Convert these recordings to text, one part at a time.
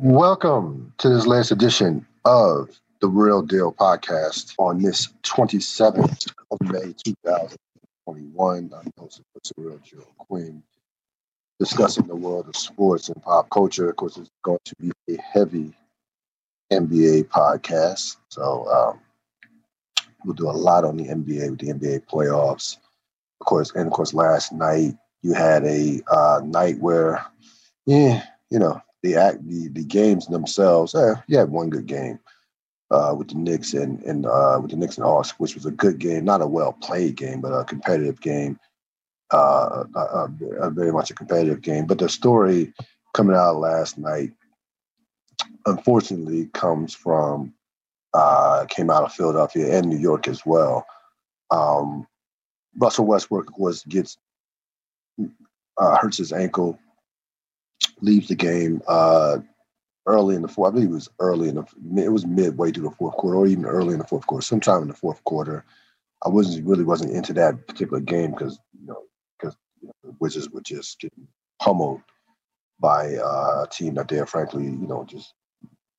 Welcome to this latest edition of the Real Deal podcast on this 27th of May 2021. I'm the Real Joe Quinn discussing the world of sports and pop culture. Of course, it's going to be a heavy NBA podcast. So um, we'll do a lot on the NBA with the NBA playoffs. Of course, and of course, last night you had a uh, night where, yeah, you know, the act the, the games themselves, eh, you had one good game uh, with the Knicks and and uh, with the Knicks and Hawks, which was a good game, not a well played game, but a competitive game. Uh, a, a very much a competitive game. But the story coming out last night, unfortunately, comes from uh, came out of Philadelphia and New York as well. Um, Russell Westbrook was gets uh, hurts his ankle leaves the game uh, early in the fourth. I believe it was early in the it was midway through the fourth quarter, or even early in the fourth quarter, sometime in the fourth quarter. I wasn't really wasn't into that particular game because you know because you know, the Wizards were just getting pummeled by uh, a team that they're frankly you know just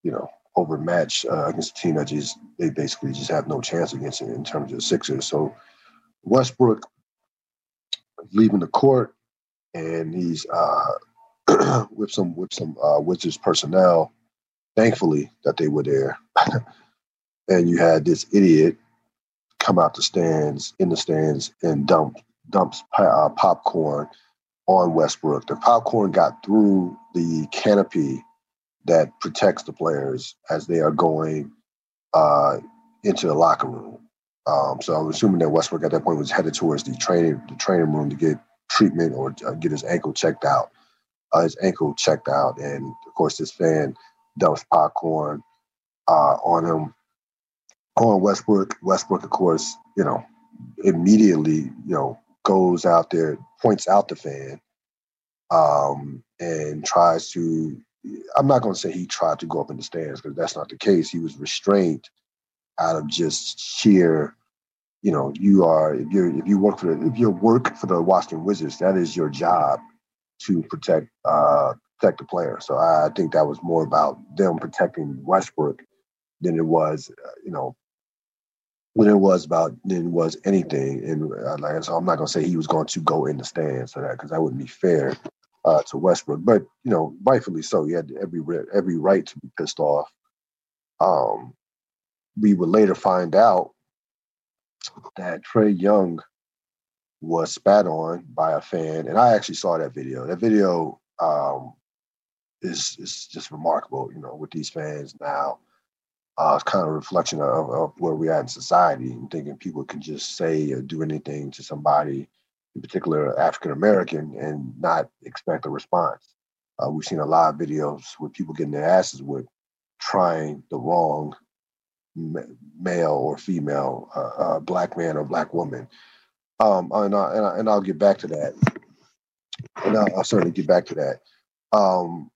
you know overmatched uh, against a team that just they basically just have no chance against it in terms of the Sixers. So Westbrook leaving the court and he's uh, with some with some uh, Wizards personnel. Thankfully that they were there, and you had this idiot come out the stands in the stands and dump dumps uh, popcorn on Westbrook. The popcorn got through the canopy that protects the players as they are going uh, into the locker room. Um, so I'm assuming that Westbrook at that point was headed towards the training the training room to get treatment or uh, get his ankle checked out uh, his ankle checked out, and of course this fan dumps popcorn uh, on him on Westbrook. Westbrook, of course, you know, immediately you know goes out there, points out the fan, um, and tries to. I'm not going to say he tried to go up in the stands because that's not the case. He was restrained out of just sheer you know, you are if you if you work for the, if you work for the Washington Wizards, that is your job to protect uh, protect the player. So I think that was more about them protecting Westbrook than it was, uh, you know, than it was about than was anything. And uh, like so, I'm not gonna say he was going to go in the stands for that because that wouldn't be fair uh, to Westbrook. But you know, rightfully so, he had every every right to be pissed off. Um, we would later find out that Trae Young was spat on by a fan, and I actually saw that video. That video um, is is just remarkable. You know, with these fans now, uh, it's kind of a reflection of, of where we're at in society, and thinking people can just say or do anything to somebody, in particular African American, and not expect a response. Uh, we've seen a lot of videos with people getting their asses whipped, trying the wrong male or female, uh, uh, black man or black woman um, and, I, and, I, and I'll get back to that. And I'll, I'll certainly get back to that. Um,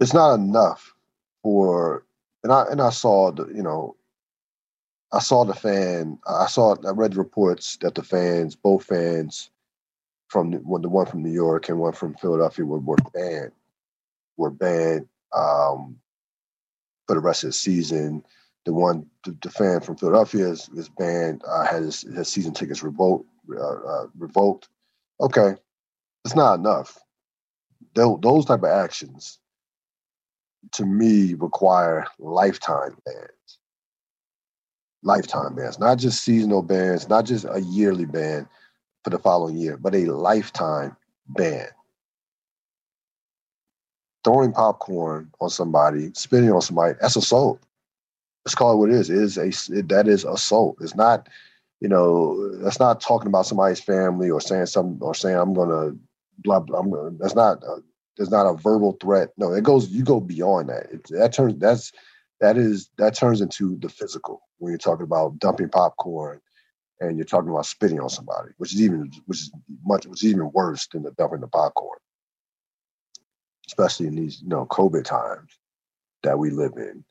it's not enough for, and I and I saw the, you know, I saw the fan. I saw. I read reports that the fans, both fans, from the, the one from New York and one from Philadelphia, were, were banned. Were banned um, for the rest of the season the one the, the fan from Philadelphia is, is banned, uh, had his, season tickets revoked. Uh, uh, revoked. Okay, it's not enough. Those, those type of actions, to me, require lifetime bans. Lifetime bans, not just seasonal bans, not just a yearly ban for the following year, but a lifetime ban. Throwing popcorn on somebody, spitting on somebody, that's assault let's call it what it is. It is a it, that is assault. It's not, you know, that's not talking about somebody's family or saying something or saying I'm gonna blah blah. I'm gonna, that's not a, there's not a verbal threat. No, it goes. You go beyond that. It, that turns that's that is that turns into the physical when you're talking about dumping popcorn and you're talking about spitting on somebody, which is even which is much which is even worse than the dumping the popcorn, especially in these you know COVID times that we live in.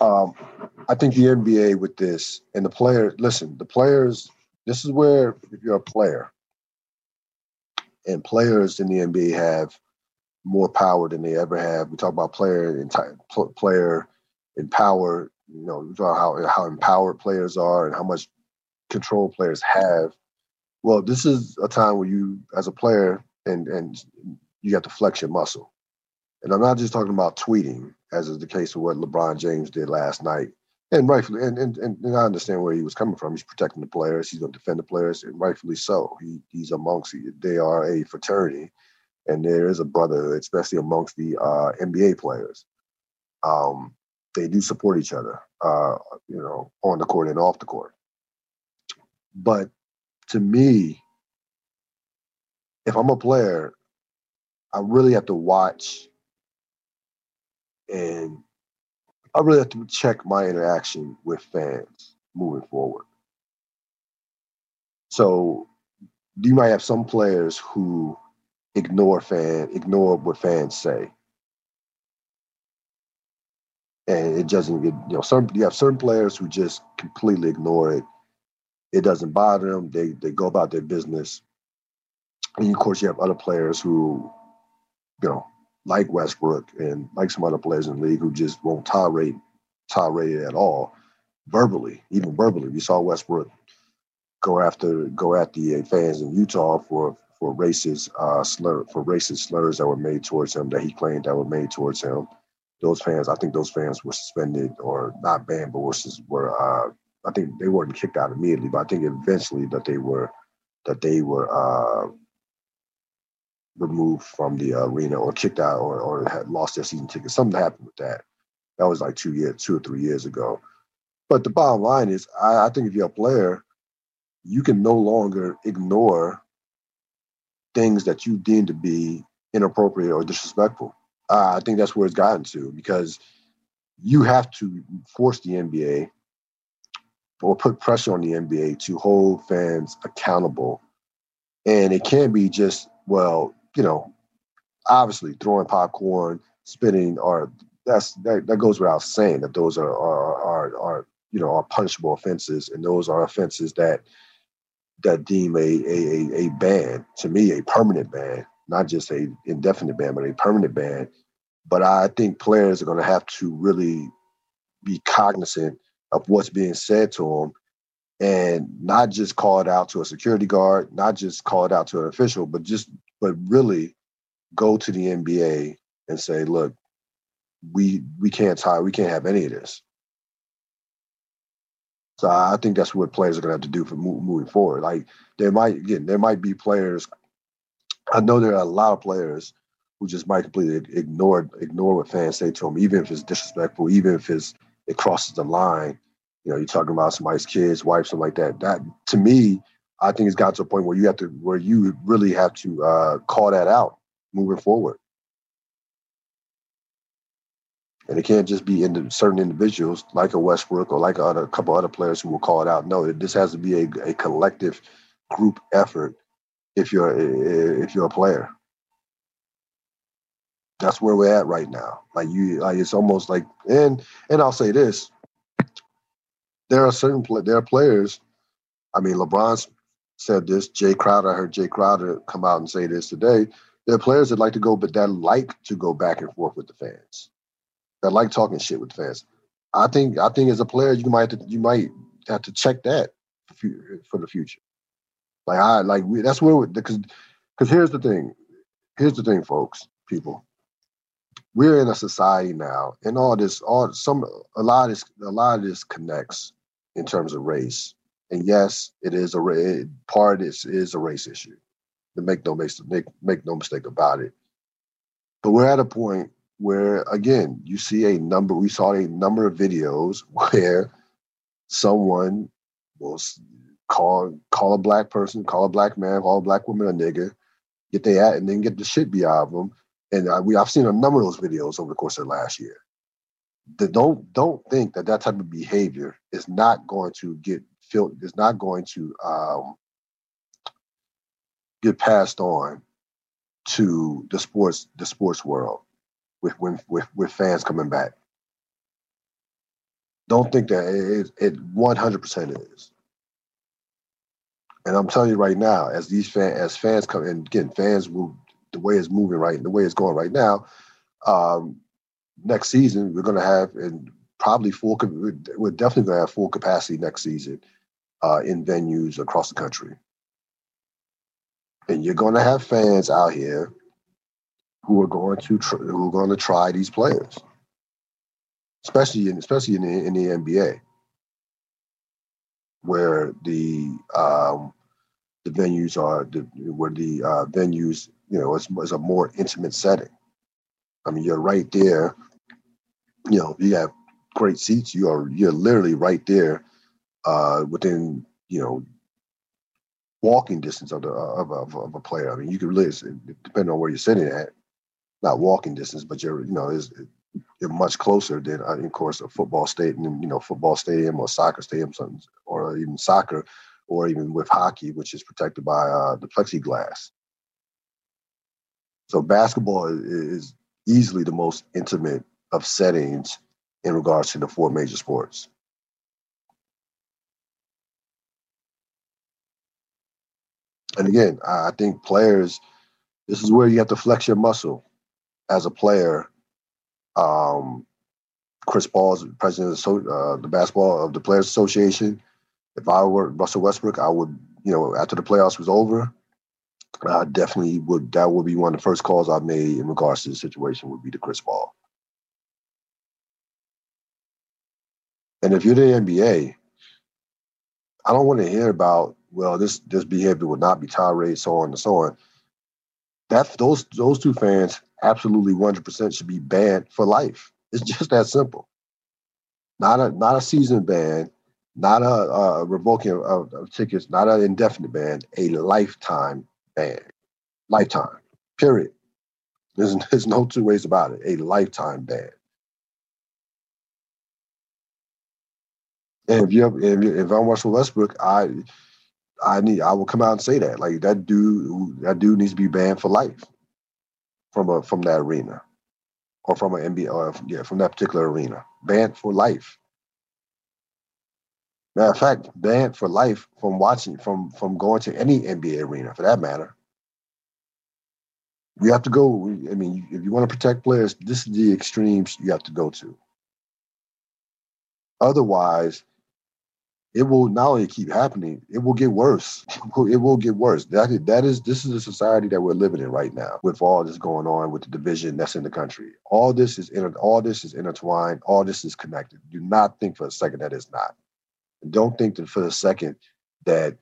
Um, I think the NBA with this and the player, listen, the players, this is where if you're a player, and players in the NBA have more power than they ever have. We talk about player and player and power. You know, how how empowered players are and how much control players have. Well, this is a time where you, as a player, and and you have to flex your muscle. And I'm not just talking about tweeting, as is the case of what LeBron James did last night. And rightfully, and, and, and I understand where he was coming from. He's protecting the players. He's going to defend the players, and rightfully so. He, he's amongst, they are a fraternity, and there is a brotherhood, especially amongst the uh, NBA players. Um, they do support each other, uh, you know, on the court and off the court. But to me, if I'm a player, I really have to watch and I really have to check my interaction with fans moving forward. So you might have some players who ignore fan, ignore what fans say. And it doesn't get, you know, some you have certain players who just completely ignore it. It doesn't bother them. They they go about their business. And of course you have other players who, you know, like Westbrook and like some other players in the league who just won't tolerate tolerate it at all, verbally, even verbally. We saw Westbrook go after go at the fans in Utah for for racist uh, slur for racist slurs that were made towards him that he claimed that were made towards him. Those fans, I think those fans were suspended or not banned, but were were uh, I think they weren't kicked out immediately, but I think eventually that they were that they were uh, removed from the arena or kicked out or, or had lost their season ticket. Something happened with that. That was like two years, two or three years ago. But the bottom line is, I, I think if you're a player, you can no longer ignore things that you deem to be inappropriate or disrespectful. Uh, I think that's where it's gotten to because you have to force the NBA or put pressure on the NBA to hold fans accountable. And it can't be just, well, you know, obviously throwing popcorn, spinning or that's that, that goes without saying that those are are are, are you know are punishable offenses, and those are offenses that that deem a a a ban to me a permanent ban, not just a indefinite ban, but a permanent ban. But I think players are going to have to really be cognizant of what's being said to them and not just call it out to a security guard, not just call it out to an official, but just but really go to the NBA and say, look, we we can't tie, we can't have any of this. So I think that's what players are going to have to do for moving forward. Like there might again, there might be players. I know there are a lot of players who just might completely ignore ignore what fans say to them, even if it's disrespectful, even if it's it crosses the line. You know, you're talking about somebody's kids, wife, something like that. That to me, I think it's got to a point where you have to where you really have to uh, call that out moving forward. And it can't just be in certain individuals like a Westbrook or like a, other, a couple other players who will call it out. No, this has to be a, a collective group effort if you're if you're a player. That's where we're at right now. Like you, like it's almost like, and and I'll say this: there are certain there are players. I mean, LeBron's said this. Jae Crowder, I heard Jae Crowder come out and say this today. There are players that like to go, but that like to go back and forth with the fans. That like talking shit with the fans. I think I think as a player, you might have to you might have to check that for the future. Like I like we, that's where because because here's the thing, here's the thing, folks, people. We're in a society now, and all this, all some a lot of this, a lot of this connects in terms of race and yes, it is a part is is a race issue. To make no make make no mistake about it. But we're at a point where again you see a number. We saw a number of videos where someone will call call a black person, call a black man, call a black woman a nigger, get they at, and then get the shit beat out of them. And I, we I've seen a number of those videos over the course of last year. The, don't don't think that that type of behavior is not going to get feel is not going to um, get passed on to the sports the sports world with with with, with fans coming back. Don't think that it it one hundred percent is. And I'm telling you right now, as these fans as fans come and again, fans will the way it's moving right, the way it's going right now, um, next season we're going to have and probably full. We're definitely going to have full capacity next season uh, in venues across the country, and you're going to have fans out here who are going to tr- who are going to try these players, especially in especially in the, in the NBA, where the um, the venues are the, where the uh, venues you know it's, it's a more intimate setting. I mean, you're right there. You know, you have great seats. You are you're literally right there, uh, within you know walking distance of the of, of, of a player. I mean, you can really depending on where you're sitting at, not walking distance, but you're you know is you're much closer than uh, of course a football stadium, you know, football stadium or soccer stadium, or even soccer, or even with hockey, which is protected by uh, the plexiglass. So basketball is easily the most intimate of settings in regards to the four major sports. And again, I think players, this is where you have to flex your muscle as a player. Um, Chris Paul is president of the, uh, the basketball of the Players Association. If I were Russell Westbrook, I would, you know, after the playoffs was over, I definitely would. That would be one of the first calls I made in regards to the situation. Would be to Chris Paul. And if you're the NBA, I don't want to hear about well, this this behavior would not be tolerated, so on and so on. That those those two fans absolutely 100% should be banned for life. It's just that simple. Not a not a season ban, not a, a revoking of, of, tickets, not an indefinite ban, a lifetime ban, lifetime. Period. There's there's no two ways about it. A lifetime ban. And if you if, if I'm Russell Westbrook, I I need I will come out and say that like that dude that dude needs to be banned for life from a from that arena or from an NBA or yeah from that particular arena banned for life. Matter of fact, banned for life from watching from from going to any NBA arena for that matter. We have to go. I mean, if you want to protect players, this is the extremes you have to go to. Otherwise, it will not only keep happening, it will get worse. It will get worse. That is, that is this is the society that we're living in right now with all this going on with the division that's in the country. All this is inter, all this is intertwined. All this is connected. Do not think for a second that it's not. Don't think that for a second that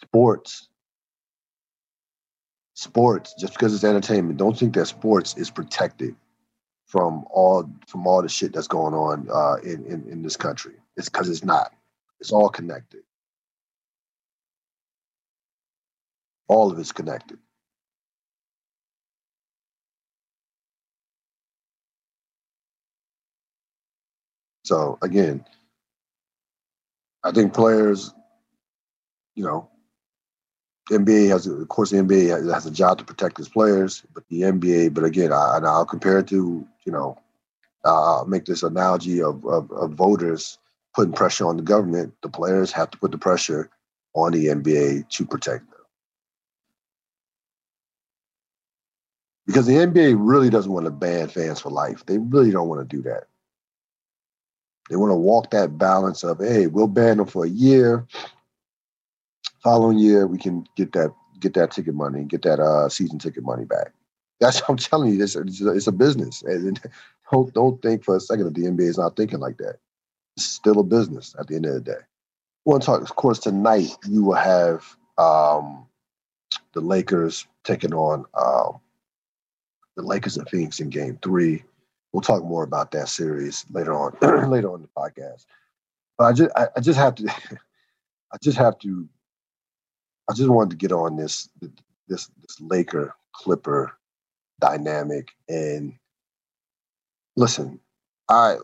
sports sports just because it's entertainment don't think that sports is protected from all from all the shit that's going on uh, in, in in this country it's because it's not it's all connected. All of it's connected. So again, I think players, you know, NBA has, of course, the NBA has, a job to protect its players, but the NBA, but again, I, and I'll compare it to, you know, I'll make this analogy of, of, of voters putting pressure on the government, the players have to put the pressure on the NBA to protect them. Because the NBA really doesn't want to ban fans for life. They really don't want to do that. They want to walk that balance of, hey, we'll ban them for a year. Following year, we can get that get that ticket money, get that uh, season ticket money back. That's what I'm telling you. It's, a, it's a business. And don't don't think for a second that the NBA is not thinking like that still a business at the end of the day. One talk, of course, tonight you will have um, the Lakers taking on um, the Lakers and Phoenix in Game Three. We'll talk more about that series later on later on the podcast. But I just I, I just have to I just have to I just wanted to get on this this this Laker Clipper dynamic and listen. I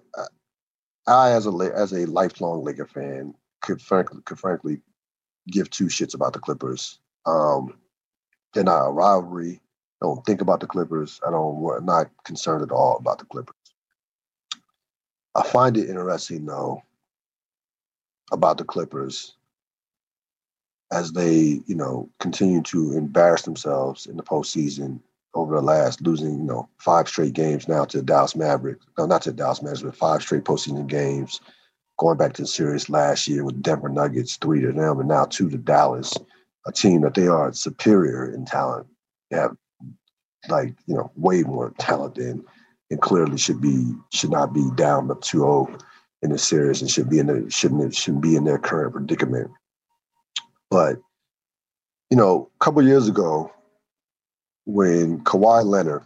I, as a as a lifelong Laker fan, could frankly could frankly give two shits about the Clippers. Um, they're not a rivalry. I don't think about the Clippers. I don't. I'm not concerned at all about the Clippers. I find it interesting though about the Clippers as they, you know, continue to embarrass themselves in the postseason over the last losing, you know, five straight games now to the Dallas Mavericks. No, not to the Dallas Mavericks, but five straight postseason games. Going back to the series last year with Denver Nuggets, three to them, and now two to Dallas, a team that they are superior in talent. They have like, you know, way more talent than and clearly should be should not be down up 2-0 in the series and should be in the shouldn't shouldn't be in their current predicament. But you know, a couple years ago, when Kawhi Leonard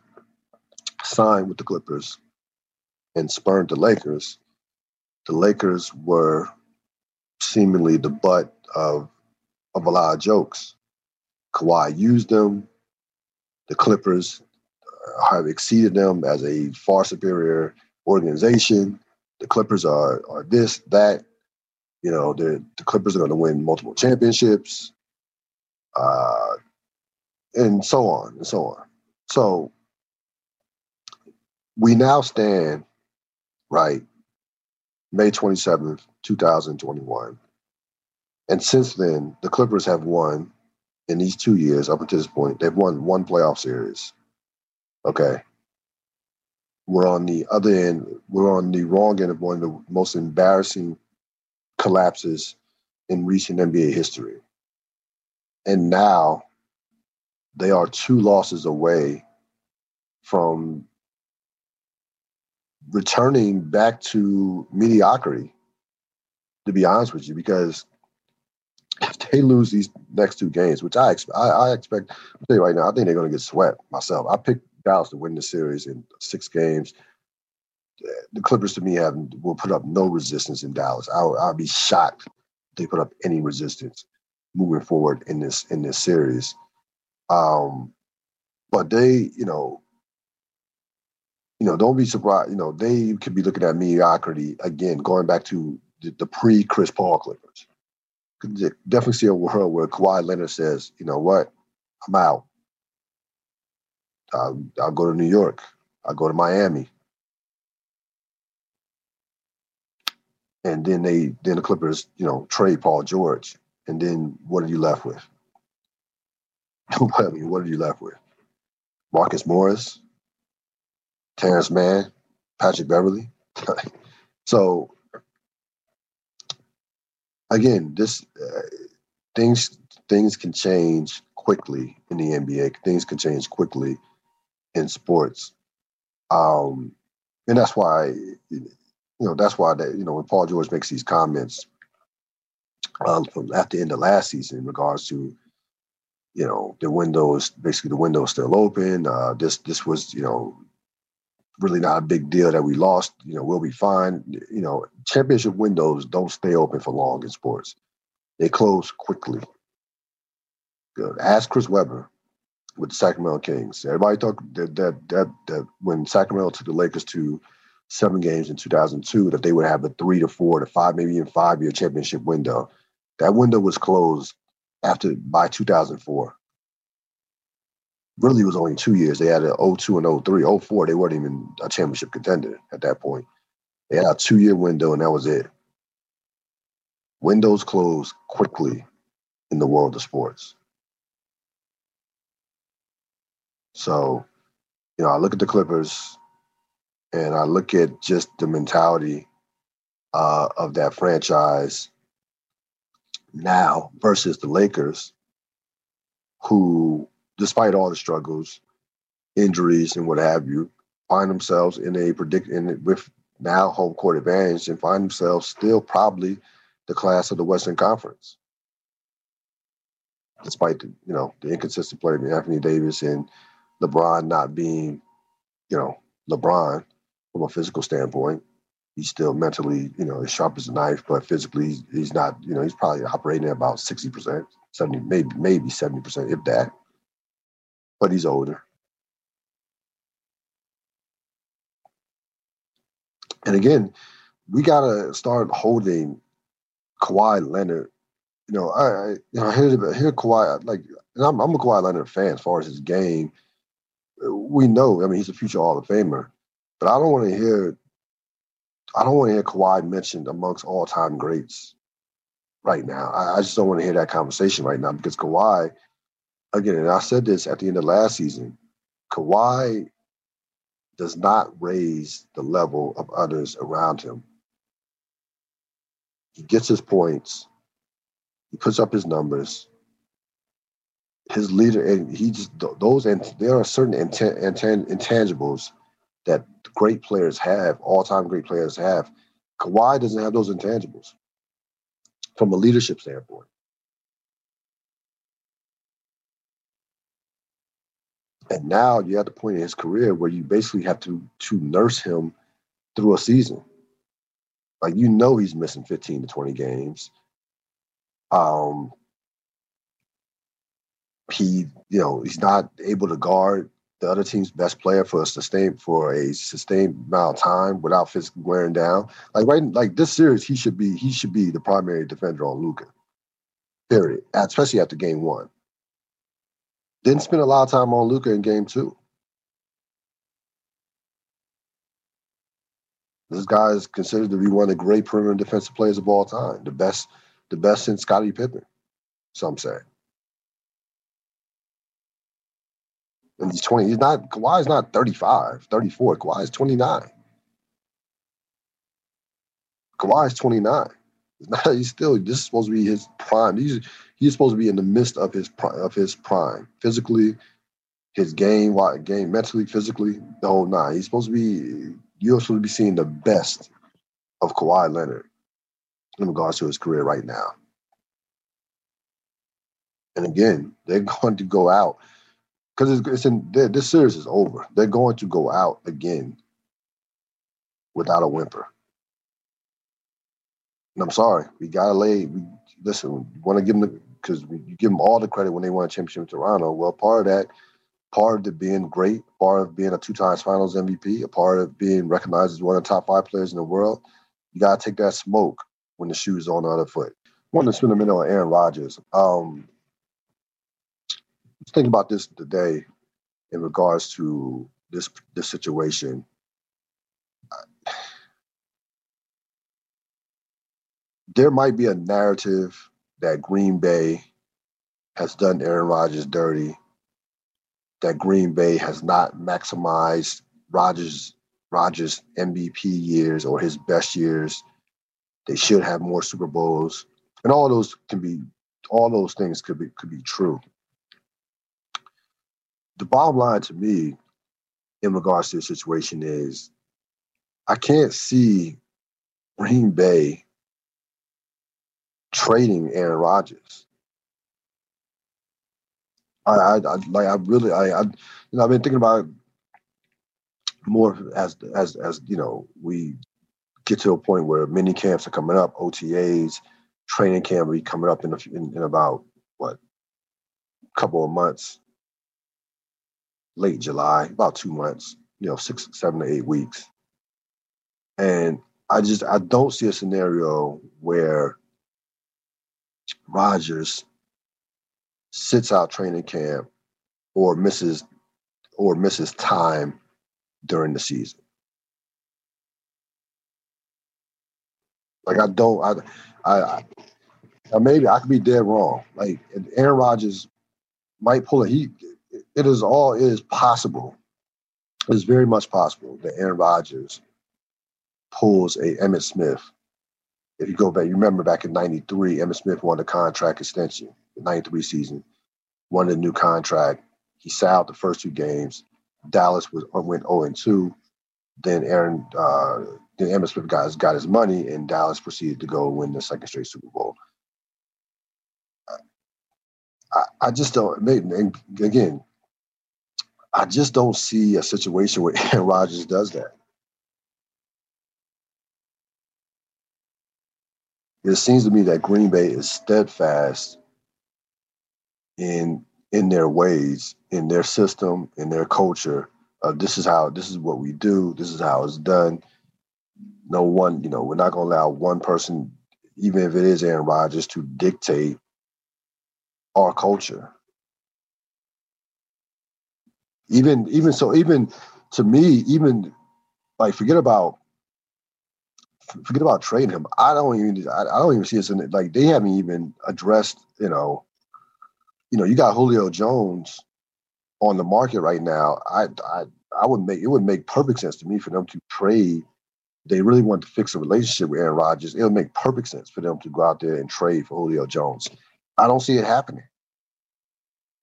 signed with the Clippers and spurned the Lakers, the Lakers were seemingly the butt of of a lot of jokes. Kawhi used them. The Clippers uh, have exceeded them as a far superior organization. The Clippers are are this that. You know, the Clippers are going to win multiple championships. Uh, and so on and so on. So we now stand right May 27th, 2021. And since then, the Clippers have won in these two years up until this point, they've won one playoff series. Okay. We're on the other end, we're on the wrong end of one of the most embarrassing collapses in recent NBA history. And now they are two losses away from returning back to mediocrity, to be honest with you, because if they lose these next two games, which I, expect, I, I expect, I'll tell you right now, I think they're going to get swept myself. I picked Dallas to win the series in six games. The Clippers, to me, have will put up no resistance in Dallas. I'll, I'll be shocked if they put up any resistance moving forward in this in this series. Um, but they, you know, you know, don't be surprised. You know, they could be looking at mediocrity again, going back to the, the pre Chris Paul Clippers. Could definitely see a world where Kawhi Leonard says, you know what, I'm out. I'll, I'll go to New York. I'll go to Miami. And then they, then the Clippers, you know, trade Paul George. And then what are you left with? What are you left with? Marcus Morris, Terance Mann, Patrick Beverley. so again, this uh, things things can change quickly in the NBA. Things can change quickly in sports, um, and that's why you know that's why that you know when Paul George makes these comments um, from after the end of last season in regards to you know the window is basically the window is still open. Uh, this this was you know really not a big deal that we lost. You know we'll be fine. You know championship windows don't stay open for long in sports; they close quickly. Good. Ask Chris Webber with the Sacramento Kings. Everybody thought that that that, that when Sacramento took the Lakers to seven games in 2002 that they would have a three to four to five, maybe even five year championship window. That window was closed after by 2004. Really, it was only two years. They had an 02 and 03. 04, they weren't even a championship contender at that point. They had a two year window, and that was it. Windows close quickly in the world of sports. So, you know, I look at the Clippers and I look at just the mentality uh, of that franchise now versus the Lakers, who, despite all the struggles, injuries, and what have you, find themselves in a predict in with now home court advantage and find themselves still probably the class of the Western Conference. Despite the, you know the inconsistent play of Anthony Davis and LeBron not being, you know, LeBron from a physical standpoint, he's still mentally, you know, as sharp as a knife, but physically he's, not, you know, he's probably operating at about 60%, 70, maybe, maybe 70%, if that. But he's older. And again, we gotta start holding Kawhi Leonard. You know, I, I you know, hear, hear Kawhi like, I'm, I'm a Kawhi Leonard fan as far as his game. We know, I mean, he's a future Hall of Famer, but I don't want to hear I don't want to hear Kawhi mentioned amongst all time greats. right now. I, I just don't want to hear that conversation right now because Kawhi, again, and I said this at the end of last season, Kawhi does not raise the level of others around him. He gets his points, he puts up his numbers. His leader, and he just those, and there are certain intangibles that great players have, all-time great players have. Kawhi doesn't have those intangibles from a leadership standpoint. And now you're at the point in his career where you basically have to to nurse him through a season. Like you know he's missing 15 to 20 games. Um he, you know, he's not able to guard the other team's best player for a sustained for a sustained amount of time without physically wearing down. Like right, like this series, he should be he should be the primary defender on Luka. Period. Especially after game one. Didn't spend a lot of time on Luka in game two. This guy is considered to be one of the great perimeter defensive players of all time, the best, the best since Scottie Pippen. Some say. And he's 20. He's not Kawhi's not 35, 34. Kawhi is 29. Kawhi is 29. He's, not, he's still this is supposed to be his prime. He's he's supposed to be in the midst of his of his prime. Physically, his game, game mentally, physically, the whole nine. He's supposed to be you're supposed to be seeing the best of Kawhi Leonard in regards to his career right now. And again, they're going to go out because it's, it's in this series is over. They're going to go out again without a whimper. And I'm sorry, we gotta lay. We, listen, you want to give them because you give them all the credit when they won a championship in Toronto. Well, part of that, part of the being great, part of being a two times Finals MVP, a part of being recognized as one of the top five players in the world. You gotta take that smoke when the shoe's on the other foot. I want to spend a minute on Aaron Rodgers. Um, thinking about this today in regards to this this situation. There might be a narrative that Green Bay has done Aaron Rodgers dirty, that Green Bay has not maximized Rodgers Rodgers MVP years or his best years. They should have more Super Bowls. And all those can be all those things could be could be true the bottom line to me in regards to the situation is I can't see Green Bay trading Aaron Rodgers. I, I, I like I really I, I you know I've been thinking about more as as as you know we get to a point where mini camps are coming up, OTAs, training camp will be coming up in, a, in, in about what couple of months late July, about two months, you know, six, seven to eight weeks. And I just I don't see a scenario where Rodgers sits out training camp or misses or misses time during the season. Like I don't I I, I maybe I could be dead wrong. Like Aaron Rodgers might pull a He it is all it is possible. It is very much possible that Aaron Rodgers pulls a Emmitt Smith. If you go back, you remember back in '93, Emmitt Smith won the contract extension, the '93 season, won a new contract. He sat the first two games. Dallas was went 0 and 2. Then Aaron, uh, then Emmitt Smith his, got his money, and Dallas proceeded to go win the second straight Super Bowl. I, I just don't. Again, I just don't see a situation where Aaron Rodgers does that. It seems to me that Green Bay is steadfast in in their ways, in their system, in their culture. Of this is how this is what we do. This is how it's done. No one, you know, we're not going to allow one person, even if it is Aaron Rodgers, to dictate our culture even even so even to me even like forget about forget about trading him. I don't even I, I don't even see us in it. Like they haven't even addressed, you know, you know, you got Julio Jones on the market right now. I I I would make it would make perfect sense to me for them to trade. They really want to fix a relationship with Aaron Rodgers. It would make perfect sense for them to go out there and trade for Julio Jones. I don't see it happening.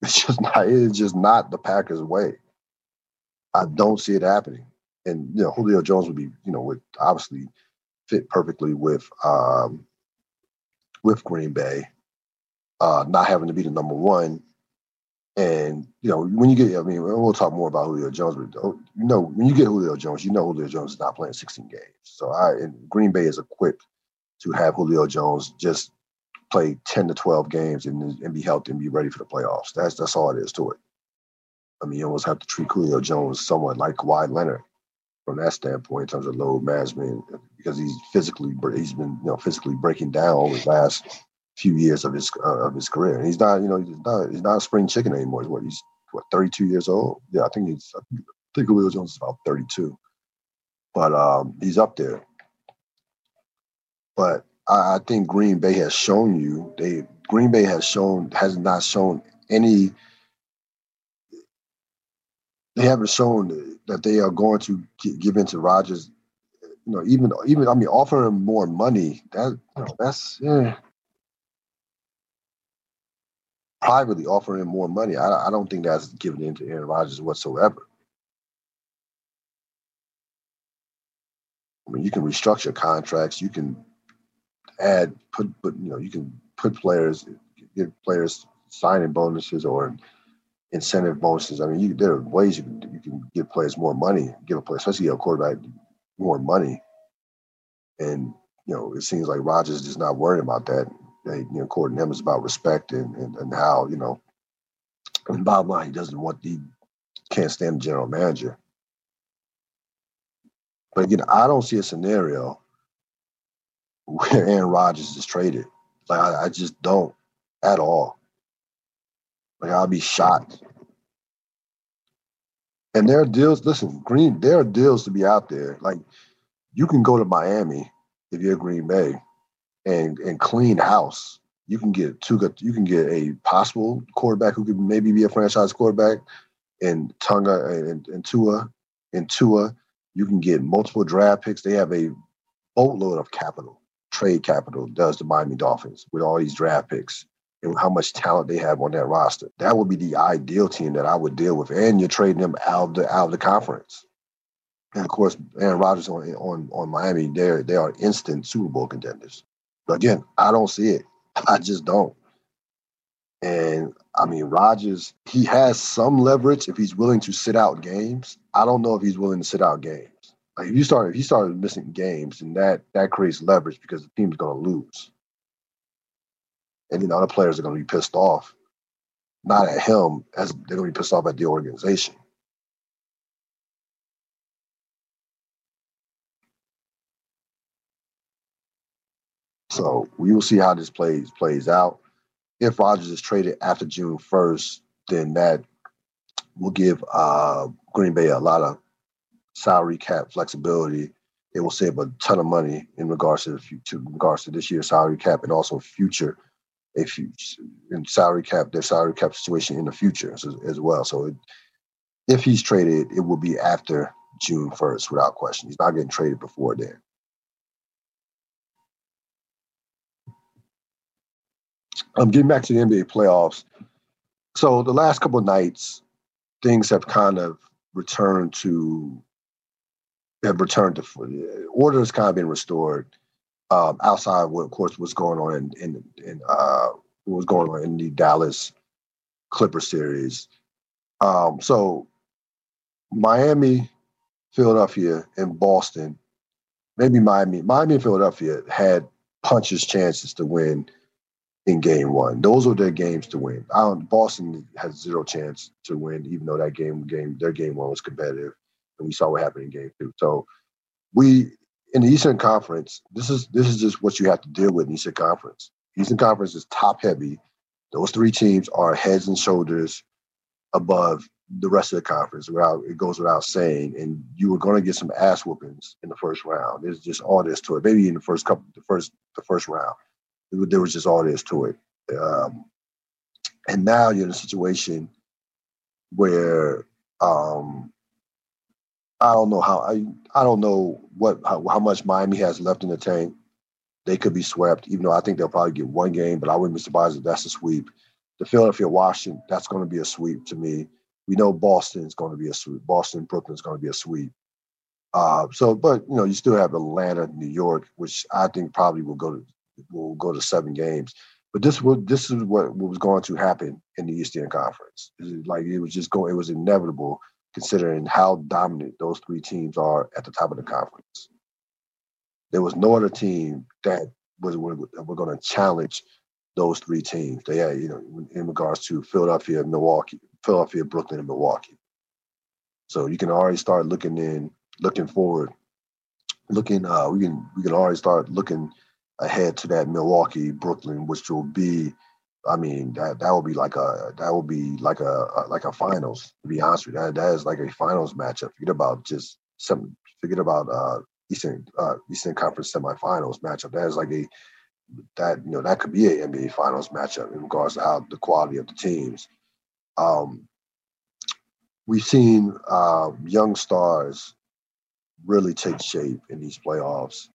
It's just not. It's just not the Packers' way. I don't see it happening. And you know, Julio Jones would be, you know, would obviously fit perfectly with um, with Green Bay, uh, not having to be the number one. And you know, when you get, I mean, we'll talk more about Julio Jones, but oh, you know, when you get Julio Jones, you know Julio Jones is not playing 16 games. So I, Green Bay is equipped to have Julio Jones just play 10 to 12 games and, and be healthy and be ready for the playoffs. That's that's all it is to it. I mean, you almost have to treat Julio Jones somewhat like Kawhi Leonard from that standpoint in terms of load management because he's physically he's been you know physically breaking down over the last few years of his uh, of his career. And he's not you know he's not he's not a spring chicken anymore. He's what he's what 32 years old. Yeah, I think he's I think Julio Jones is about 32, but um, he's up there. But I, I think Green Bay has shown you they Green Bay has shown has not shown any they haven't shown that they are going to give in to Rodgers. You know, even even I mean, offering more money. That you know, that's yeah. Privately offering more money, I, I don't think that's giving in to Aaron Rodgers whatsoever. I mean, you can restructure contracts. You can add put put you know you can put players give players signing bonuses or incentive bonuses. I mean, you, there are ways you can you can give players more money, give a player, especially a quarterback, more money. And you know, it seems like Rodgers is just not worried about that. They, you know, according to him, it's about respect and, and, and how you know. And bottom line, he doesn't want the can't stand the general manager. But again, I don't see a scenario where Aaron Rodgers is traded. Like I, I just don't at all. Like I'll be shocked. And there are deals. Listen, Green. There are deals to be out there. Like you can go to Miami if you're Green Bay, and and clean house. You can get two. You can get a possible quarterback who could maybe be a franchise quarterback, and Tonga and, and Tua, and Tua. You can get multiple draft picks. They have a boatload of capital, trade capital. Does the Miami Dolphins with all these draft picks? and how much talent they have on that roster. That would be the ideal team that I would deal with. And you're trading them out of the out of the conference. And of course, Aaron Rodgers on on, on Miami, they they are instant Super Bowl contenders. But again, I don't see it. I just don't. And I mean, Rodgers, he has some leverage if he's willing to sit out games. I don't know if he's willing to sit out games. If you start if you started missing games, and that that creates leverage because the team's going to lose and then other players are going to be pissed off, not at him, as they're going to be pissed off at the organization. So we will see how this plays plays out. If Rodgers is traded after June first, then that will give uh, Green Bay a lot of salary cap flexibility. It will save a ton of money in regards to in regards to this year's salary cap and also future if you in salary cap their salary cap situation in the future as, as well. So it, if he's traded, it will be after June first, without question. He's not getting traded before then. I'm getting back to the NBA playoffs. So the last couple nights, things have kind of returned to have returned to order has kind of been restored um, outside of what, of course, was going on in in, in uh, what was going on in the Dallas Clipper series. Um, so Miami, Philadelphia, and Boston, maybe Miami, Miami and Philadelphia had punches chances to win in game one. Those were their games to win. Boston has zero chance to win, even though that game game their game one was competitive, and we saw what happened in game two. So we in the Eastern Conference, this is this is just what you have to deal with in Eastern Conference. Eastern Conference is top heavy. Those three teams are heads and shoulders above the rest of the conference. Without it goes without saying, and you were going to get some ass whoopings in the first round. There's just all this to it. Maybe in the first couple, the first the first round, there was just all this to it. Um, and now you're in a situation where um, I don't know how I I don't know what how, how, much Miami has left in the tank. They could be swept, even though I think they'll probably get one game, but I wouldn't be surprised if that's a sweep. The Philadelphia Washington, that's going to be a sweep to me. We know Boston is going to be a sweep. Boston, Brooklyn is going to be a sweep. Uh, so, but you know, you still have Atlanta, New York, which I think probably will go to will go to seven games. But this was this is what, what was going to happen in the Eastern Conference. Like it was just going, it was inevitable considering how dominant those three teams are at the top of the conference. There was no other team that was were, were going to challenge those three teams. They had, you know, in regards to Philadelphia, Milwaukee, Philadelphia, Brooklyn, and Milwaukee. So you can already start looking in, looking forward, looking. Uh, we can we can already start looking ahead to that Milwaukee, Brooklyn, which will be I mean, that that would be like a that would be like a, a, like a finals. To be honest with you, that that is like a finals matchup. Forget about just some. Forget about uh, Eastern uh, Eastern Conference semifinals matchup. That is like a that you know that could be a NBA Finals matchup in regards to how the quality of the teams. Um, we've seen uh, young stars really take shape in these playoffs,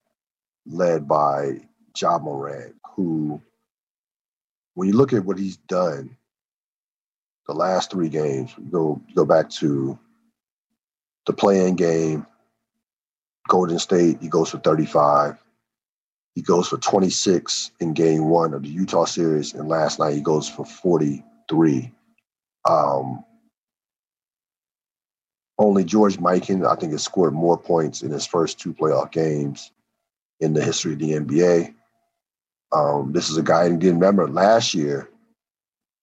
led by Ja Morant, who when you look at what he's done the last three games, go go back to the play-in game, Golden State, he goes for 35. He goes for 26 in game one of the Utah series, and last night he goes for 43. Um, only George Mikan, I think, has scored more points in his first two playoff games in the history of the NBA. Um, this is a guy, and again, remember last year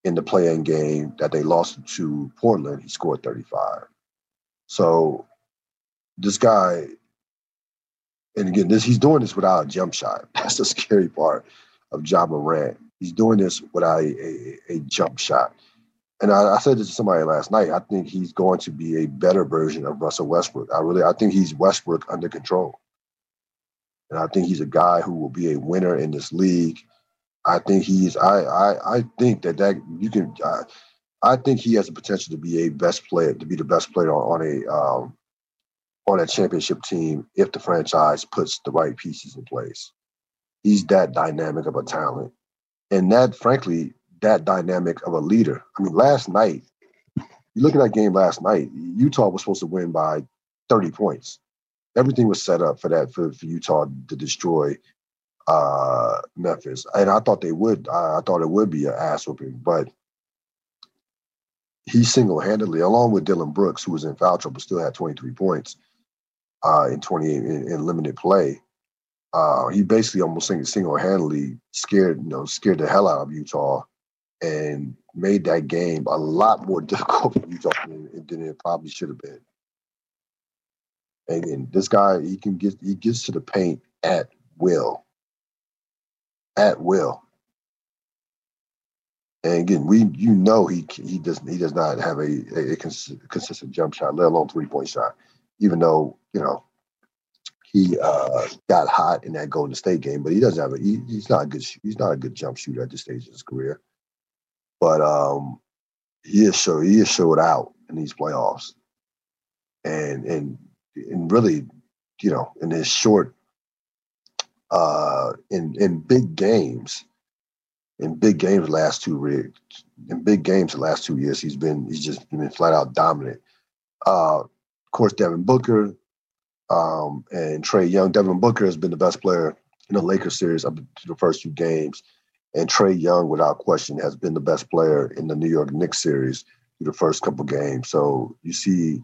in the play-in game that they lost to Portland, he scored 35. So this guy, and again, this he's doing this without a jump shot. That's the scary part of Ja Morant. He's doing this without a, a, a jump shot. And I, I, said this to somebody last night. I think he's going to be a better version of Russell Westbrook. I really, I think he's Westbrook under control. And I think he's a guy who will be a winner in this league. I think he's. I I, I think that that you can. I, I think he has the potential to be a best player, to be the best player on, on a um, on a championship team if the franchise puts the right pieces in place. He's that dynamic of a talent, and that, frankly, that dynamic of a leader. I mean, last night, you look at that game last night. Utah was supposed to win by thirty points everything was set up for that for, for Utah to destroy uh, Memphis, and I thought they would. I, I thought it would be an ass whooping, but he single handedly, along with Dillon Brooks, who was in foul trouble, but still had 23 points uh, in 28 in, in limited play. Uh, he basically almost single handedly scared, you know, scared the hell out of Utah and made that game a lot more difficult for Utah than, than it probably should have been. And, and this guy, he can get he gets to the paint at will. At will. And again, we you know he he does he does not have a, a, a consistent jump shot, let alone three point shot. Even though you know he uh, got hot in that Golden State game, but he doesn't have a he, he's not a good he's not a good jump shooter at this stage of his career. But um, he is show he is showed out in these playoffs, and and and really, you know, in his short, uh, in in big games, in big games the last two rigs, in big games the last two years, he's been he's just been flat out dominant. Uh, of course, Devin Booker um, and Trae Young. Devin Booker has been the best player in the Lakers series up to the first two games, and Trae Young, without question, has been the best player in the New York Knicks series through the first couple games. So you see,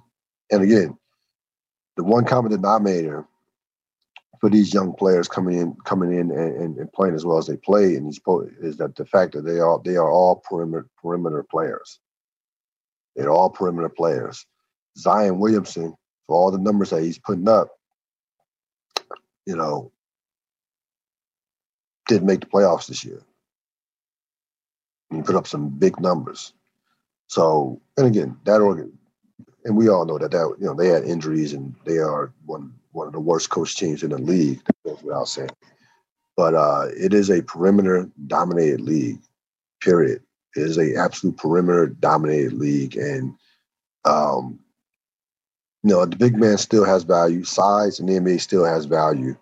and again, the one common denominator for these young players coming in, coming in and, and, playing as well as they play in these is that the fact that they are they are all perimeter perimeter players. They're all perimeter players. Zion Williamson, for all the numbers that he's putting up, you know, didn't make the playoffs this year. He put up some big numbers. So, and again, that organ and we all know that that you know they had injuries and they are one one of the worst coach teams in the league. Goes without saying, but uh, it is a perimeter dominated league. Period. It is a absolute perimeter dominated league, and um, you know the big man still has value. Size in the NBA still has value,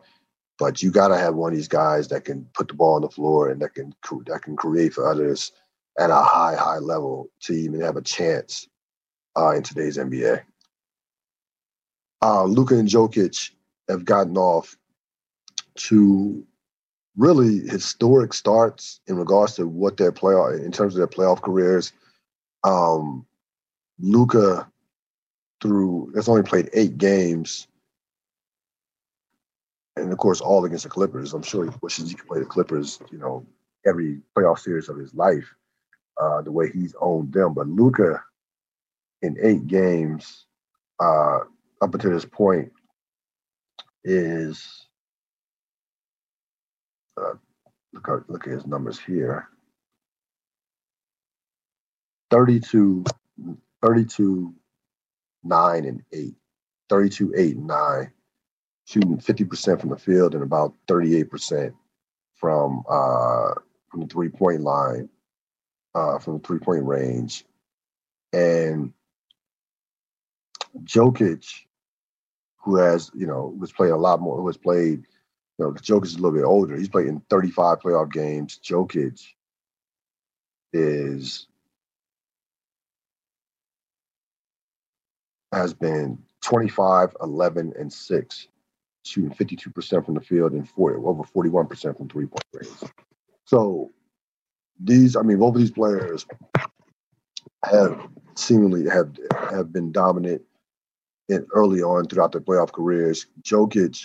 but you got to have one of these guys that can put the ball on the floor and that can that can create for others at a high high level to even have a chance uh, in today's NBA. Uh, Luka and Jokic have gotten off to really historic starts in regards to what their playoff in terms of their playoff careers. Um, Luka through has only played eight games, and of course all against the Clippers. I'm sure he wishes he could play the Clippers, you know, every playoff series of his life, uh, the way he's owned them. But Luka in eight games uh, up until this point is uh, look at look at his numbers here. 32 32 9 and 8 32 8 and 9 shooting 50% from the field and about 38% from uh from the three point line uh from the three point range. And Jokic, who has, you know, was playing a lot more, who has played, you know, Jokic is a little bit older. He's played in 35 playoff games. Jokic is has been 25, 11, and 6, shooting 52% from the field and 40, over 41% from three point range. So these, I mean, both of these players have seemingly have have been dominant in early on throughout their playoff careers. Jokic,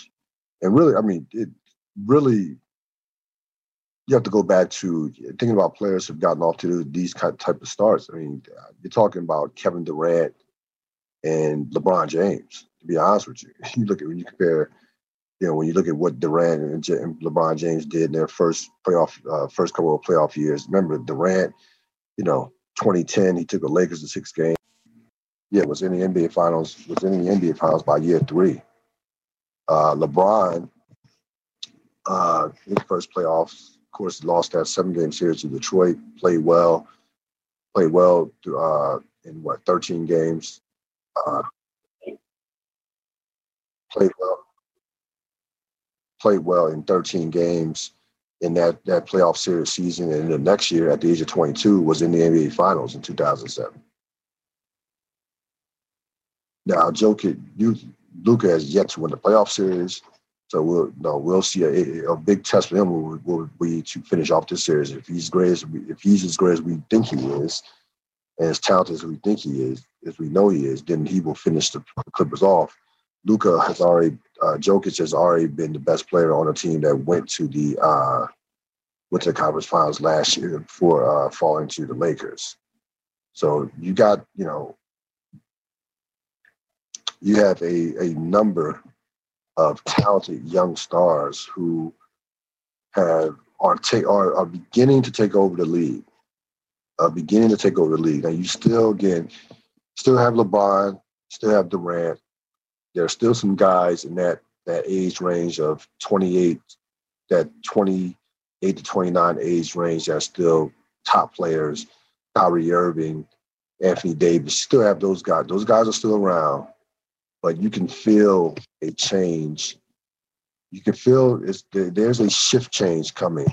and really, I mean, it really you have to go back to thinking about players who've gotten off to these type of starts. I mean, you're talking about Kevin Durant and LeBron James. To be honest with you, you look at when you compare, you know, when you look at what Durant and LeBron James did in their first playoff, uh, first couple of playoff years. Remember Durant, you know, 2010, he took the Lakers to six games yeah, was in the NBA Finals. Was in the NBA Finals by year three. Uh, LeBron, uh, his first playoffs, of course, lost that seven-game series to Detroit. Played well, played well uh, in what 13 games. Uh, played well, played well in 13 games in that that playoff series season. And the next year, at the age of 22, was in the NBA Finals in 2007. Now, Jokic, you, Luka has yet to win the playoff series, so we'll no, we'll see a, a big test for him. Will, will be to finish off this series. If he's great as we, if he's as great as we think he is, and as talented as we think he is, as we know he is, then he will finish the Clippers off. Luka has already, uh, Jokic has already been the best player on a team that went to the uh, went to the conference finals last year before uh, falling to the Lakers. So you got, you know, you have a, a number of talented young stars who have are take are, are beginning to take over the league. Are beginning to take over the league. Now you still again still have LeBron, still have Durant. There are still some guys in that that age range of 28, that 28 to 29 age range that are still top players. Kyrie Irving, Anthony Davis, still have those guys. Those guys are still around you can feel a change. You can feel there's a shift change coming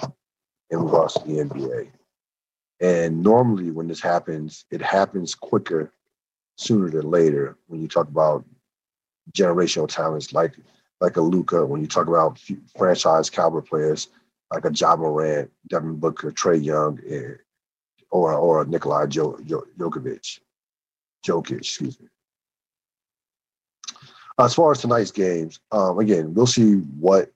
in regards to the NBA. And normally, when this happens, it happens quicker sooner than later. When you talk about generational talents like like a Luka, when you talk about franchise caliber players like a Ja Morant, Devin Booker, Trae Young, eh, or or Nikolai Jokovic, Jokic, excuse me. As far as tonight's games, um, again, we'll see what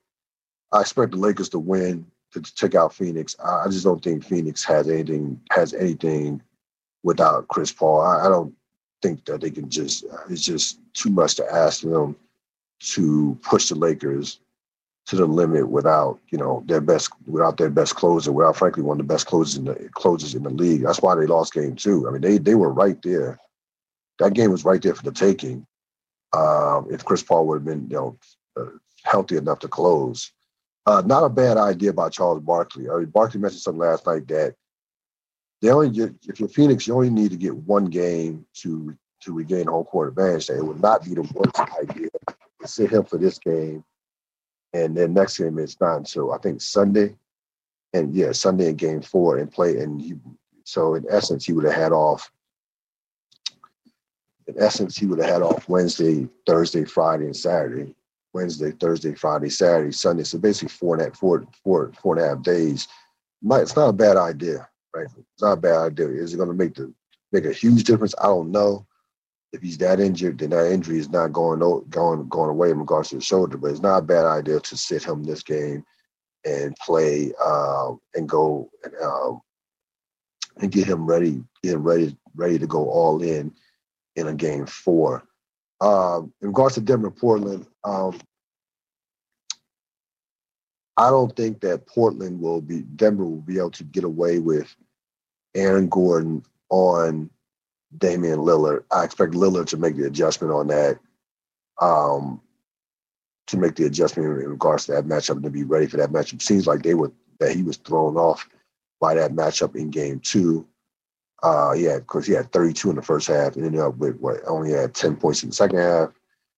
I expect the Lakers to win to, to take out Phoenix. I, I, just don't think Phoenix has anything has anything without Chris Paul. I, I don't think that they can just. It's just too much to ask them to push the Lakers to the limit without you know their best without their best closer, without frankly one of the best closers in the closers in the league. That's why they lost game two. I mean they they were right there that game was right there for the taking. Um, if Chris Paul would have been, you know, uh, healthy enough to close. Uh, not a bad idea by Charles Barkley. I mean, Barkley mentioned something last night that they only get, if you're Phoenix, you only need to get one game to to regain home court advantage. That it would not be the worst idea to sit him for this game, and then next game is not until I think Sunday, and yeah, Sunday in Game Four and play. And he, so in essence, he would have had off. In essence, he would have had off Wednesday, Thursday, Friday, and Saturday. Wednesday, Thursday, Friday, Saturday, Sunday. So basically four and a half, four, four, four and a half days. It's not a bad idea, right? It's not a bad idea. Is it going to make the make a huge difference? I don't know. If he's that injured, then that injury is not going going going away in regards to the shoulder. But it's not a bad idea to sit him this game and play um, and go and, um, and get him ready, get him ready ready to go all in in a game four. Um, in regards to Denver Portland, um, I don't think that Portland will be Denver will be able to get away with Aaron Gordon on Damian Lillard. I expect Lillard to make the adjustment on that. Um, to make the adjustment in regards to that matchup to be ready for that matchup. Seems like they were that he was thrown off by that matchup in game two. Uh, yeah, because he had 32 in the first half and ended up with what only had 10 points in the second half.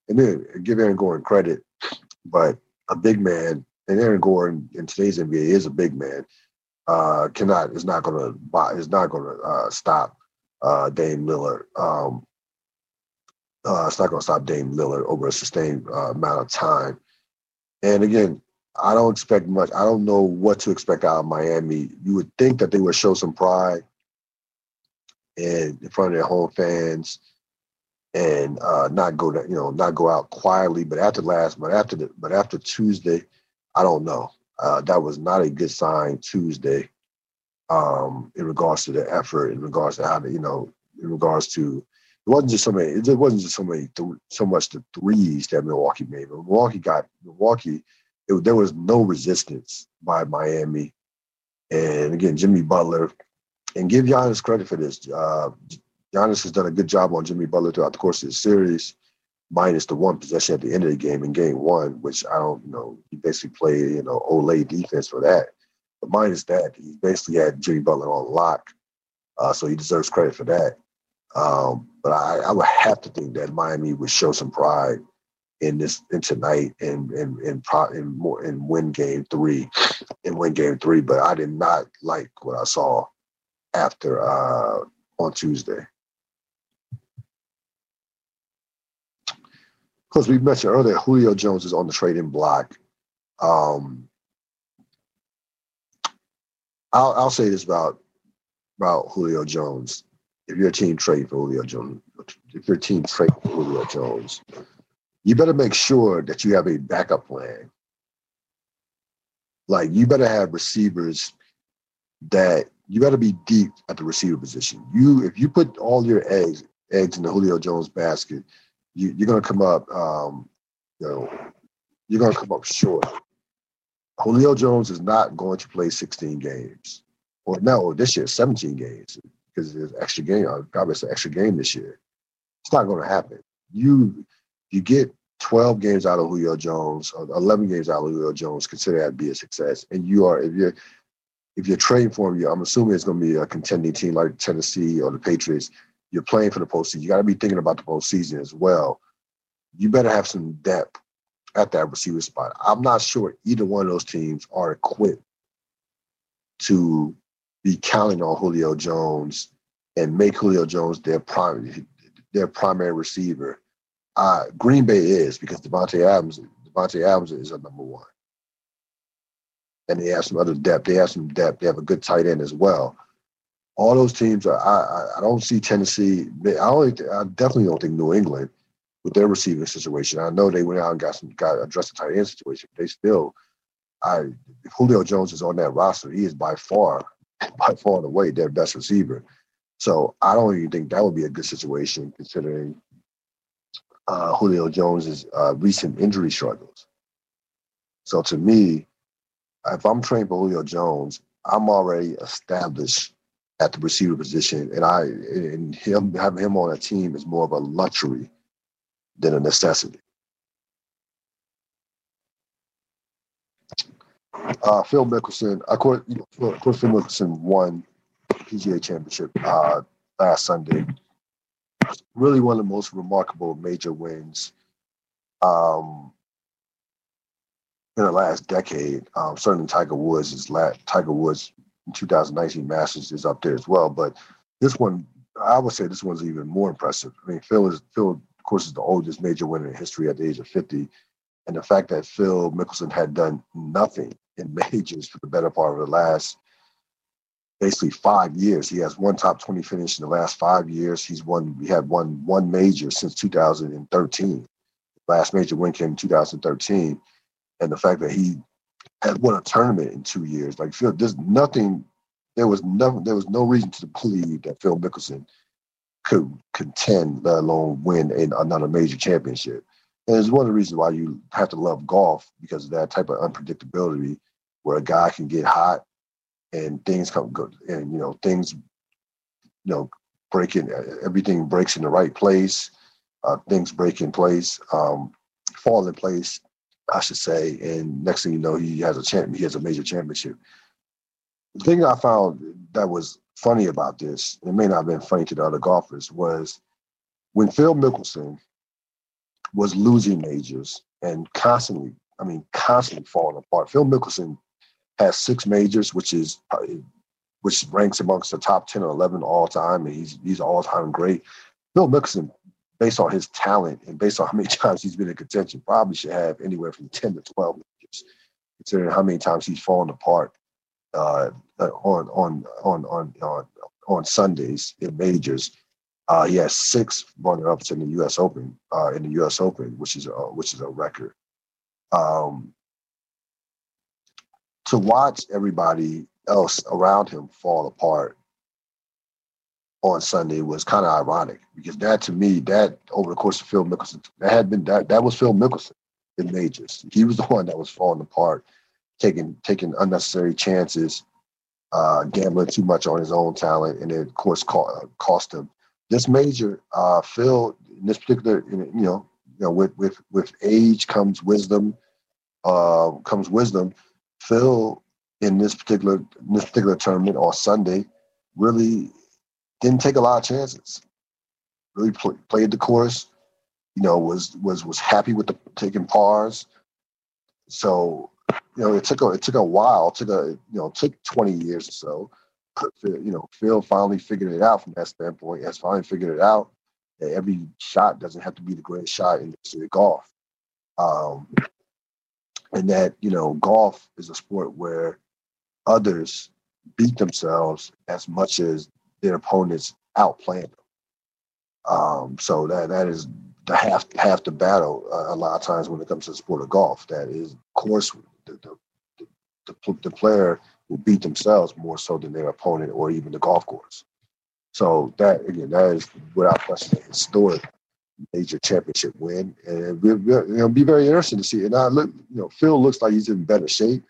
And then give Aaron Gordon credit, but a big man, and Aaron Gordon in today's NBA is a big man. Uh, cannot is not going to is not to uh, stop uh, Dame Lillard. Um, uh, it's not going to stop Dame Lillard over a sustained uh, amount of time. And again, I don't expect much. I don't know what to expect out of Miami. You would think that they would show some pride and in front of their home fans and uh, not go to, you know not go out quietly. But after last, but after the, but after Tuesday, I don't know. Uh, that was not a good sign Tuesday um, in regards to the effort, in regards to how to, you know, in regards to it wasn't just so many. It wasn't just so many, th- so much the threes that Milwaukee made. But Milwaukee got Milwaukee. It, there was no resistance by Miami, and again, Jimmy Butler and give Giannis credit for this. Uh, Giannis has done a good job on Jimmy Butler throughout the course of the series, minus the one possession at the end of the game in game one, which I don't you know. He basically played, you know, olé defense for that. But minus that, he basically had Jimmy Butler on lock. Uh, so he deserves credit for that. Um, but I, I, would have to think that Miami would show some pride in this in tonight and and and, pro, and more and win game three and win game three. But I did not like what I saw after uh, on Tuesday. Because we mentioned earlier, Julio Jones is on the trading block. Um, I'll, I'll say this about about Julio Jones. If you're team trade for Julio Jones, if your team trade for Julio Jones, you better make sure that you have a backup plan. Like you better have receivers that you got to be deep at the receiver position. You if you put all your eggs eggs in the Julio Jones basket, you, are going to come up. Um, you know, you're going to come up short. Julio Jones is not going to play 16 games, or no, this year 17 games because there's extra game. Probably it's an extra game this year. It's not going to happen. You you get 12 games out of Julio Jones, or 11 games out of Julio Jones, consider that to be a success. And you are if you're if you're trading for him, I'm assuming it's going to be a contending team like Tennessee or the Patriots. You're playing for the postseason. You got to be thinking about the postseason as well. You better have some depth at that receiver spot. I'm not sure either one of those teams are equipped to be counting on Julio Jones and make Julio Jones their primary their primary receiver. Uh, Green Bay is because Davante Adams Davante Adams is a number one and they have some other depth. They have some depth. They have a good tight end as well. All those teams, are, I, I don't see Tennessee. I only, I definitely don't think New England with their receiving situation. I know they went out and got some, got addressed the tight end situation. They still, I Julio Jones is on that roster, he is by far, by far and away their best receiver. So I don't even think that would be a good situation considering uh, Julio Jones's uh, recent injury struggles. So to me, if I'm for Julio Jones, I'm already established at the receiver position, and I and him having him on a team is more of a luxury than a necessity. Uh, Phil Mickelson, of course, of course, Phil Mickelson won PGA Championship uh, last Sunday. Really, one of the most remarkable major wins um, in the last decade. Um, certainly, Tiger Woods is la- Tiger Woods 2019 Masters is up there as well. But this one, I would say this one's even more impressive. I mean, Phil is Phil, of course, is the oldest major winner in history at the age of 50. And the fact that Phil Mickelson had done nothing in majors for the better part of the last basically five years. He has one top 20 finish in the last five years. He's won, we had won one major since 2013. Last major win came in 2013. And the fact that he had won a tournament in two years. Like Phil, there's nothing. There was no. There was no reason to believe that Phil Mickelson could contend, let alone win in another major championship. And it's one of the reasons why you have to love golf because of that type of unpredictability, where a guy can get hot and things come good, and you know things, you know, breaking everything breaks in the right place. Uh, things break in place, um, fall in place I should say. And next thing you know, he has a champ. He has a major championship. The thing I found that was funny about this, it may not have been funny to the other golfers, was when Phil Mickelson was losing majors and constantly, I mean, constantly falling apart. Phil Mickelson has six majors, which is which ranks amongst the top ten or eleven all time, and he's he's all time great. Phil Mickelson based on his talent and based on how many times he's been in contention, probably should have anywhere from 10 to 12 majors, considering how many times he's fallen apart uh, on, on, on, on, on, on Sundays in majors. Uh, he has six runner-ups in the U.S. Open, uh, in the U.S. Open, which is a, which is a record. Um, to watch everybody else around him fall apart on Sunday was kind of ironic because that to me, that over the course of Phil Mickelson, that had been that that was Phil Mickelson in majors. He was the one that was falling apart, taking taking unnecessary chances, uh, gambling too much on his own talent, and it of course cost, cost him. This major, uh, Phil, in this particular, you know, you know, with with with age comes wisdom, uh, comes wisdom. Phil, in this particular in this particular tournament on Sunday, really didn't take a lot of chances. Really play, played the course. You know, was was was happy with the taking pars. So, you know, it took a it took a while. It took a you know took twenty years or so. You know, Phil finally figured it out from that standpoint. Has finally figured it out that every shot doesn't have to be the greatest shot in the history of golf. Um, and that you know, golf is a sport where others beat themselves as much as their opponents outplaying them. Um, so that that is the half half the battle uh, a lot of times when it comes to the sport of golf. That is, of course, the, the, the, the player will beat themselves more so than their opponent or even the golf course. So that again, that is without question a historic major championship win, and it'll, be very interesting to see. And I look, you know, Phil looks like he's in better shape.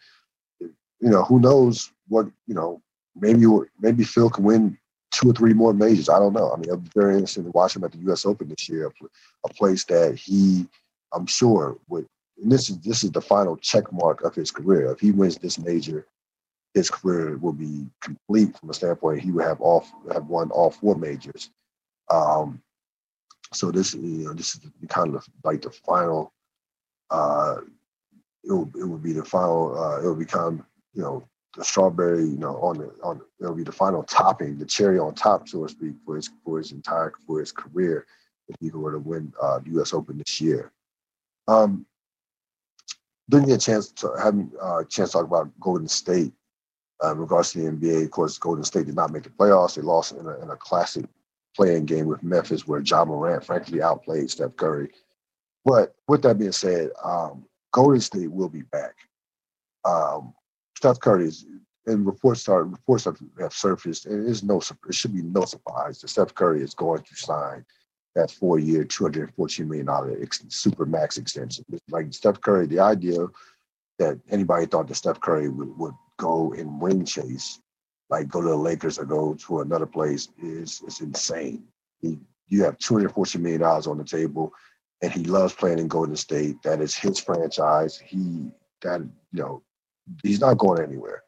You know, who knows what you know? Maybe maybe Phil can win two or three more majors. I don't know. I mean, it'll be very interesting to watch him at the U.S. Open this year, a, place that he, I'm sure, would. And this is this is the final check mark of his career. If he wins this major, his career will be complete from a standpoint. He would have all have won all four majors. Um, so this, you know, this is kind of like the final. Uh, it will it would be the final. Uh, it will become you know the strawberry, you know, on the on it'll be the final topping, the cherry on top, so to speak, for his for his entire for his career if he were to win uh, the U.S. Open this year. Um, didn't get a chance to have a uh, chance to talk about Golden State uh, in regards to the NBA. Of course, Golden State did not make the playoffs. They lost in a, in a classic play-in game with Memphis, where Ja Morant frankly outplayed Steph Curry. But with that being said, um, Golden State will be back. Um, Steph Curry is, and reports are reports have, have surfaced, and it is no it should be no surprise that Steph Curry is going to sign that four-year, two hundred fourteen million dollar super max extension. Like Steph Curry, the idea that anybody thought that Steph Curry would, would go and ring chase like go to the Lakers or go to another place is is insane. He, you have two hundred fourteen million dollars on the table, and he loves playing in Golden State. That is his franchise. He that you know he's not going anywhere.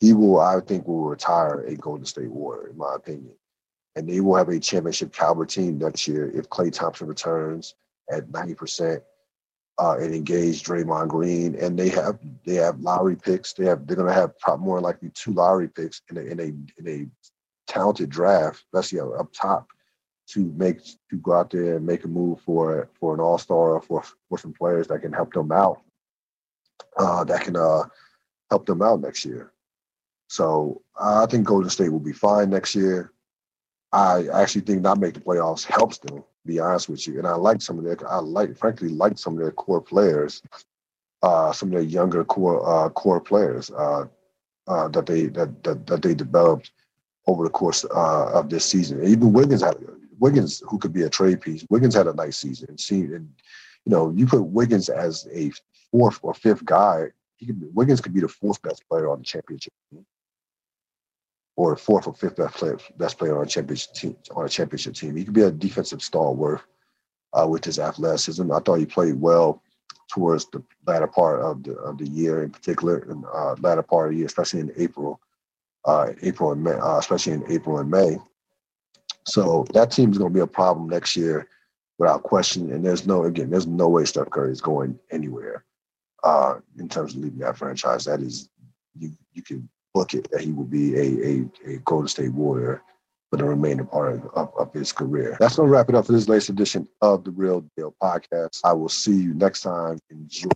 He will, I think, will retire a Golden State Warrior, in my opinion. And they will have a championship caliber team next year if Klay Thompson returns at ninety percent uh, and engage Draymond Green, and they have they have lottery picks. They have they're going to have probably more likely two lottery picks in a in a in a talented draft, especially up top, to make to go out there and make a move for for an all star or for for some players that can help them out, uh, that can uh, help them out next year. So I think Golden State will be fine next year. I actually think not making the playoffs helps them be honest with you. And I like some of their, I like, frankly, like some of their core players, uh, some of their younger core uh, core players uh, uh, that they that, that that they developed over the course uh, of this season. And even Wiggins had Wiggins, who could be a trade piece. Wiggins had a nice season. And see, and you know, you put Wiggins as a fourth or fifth guy. He could, Wiggins could be the fourth best player on the championship team or fourth or fifth best player, best player on a championship team. On a championship team, he could be a defensive stalwart uh, with his athleticism. I thought he played well towards the latter part of the of the year, in particular, in uh, latter part of the year, especially in April, uh, April and May, uh, especially in April and May. So that team is going to be a problem next year, without question. And there's no again, there's no way Steph Curry is going anywhere uh, in terms of leaving that franchise. That is, you you can book it that he will be a, a, a Golden State Warrior for the remaining part of, of, of his career. That's to wrap it up for this latest edition of the Real Deal podcast. I will see you next time. Enjoy.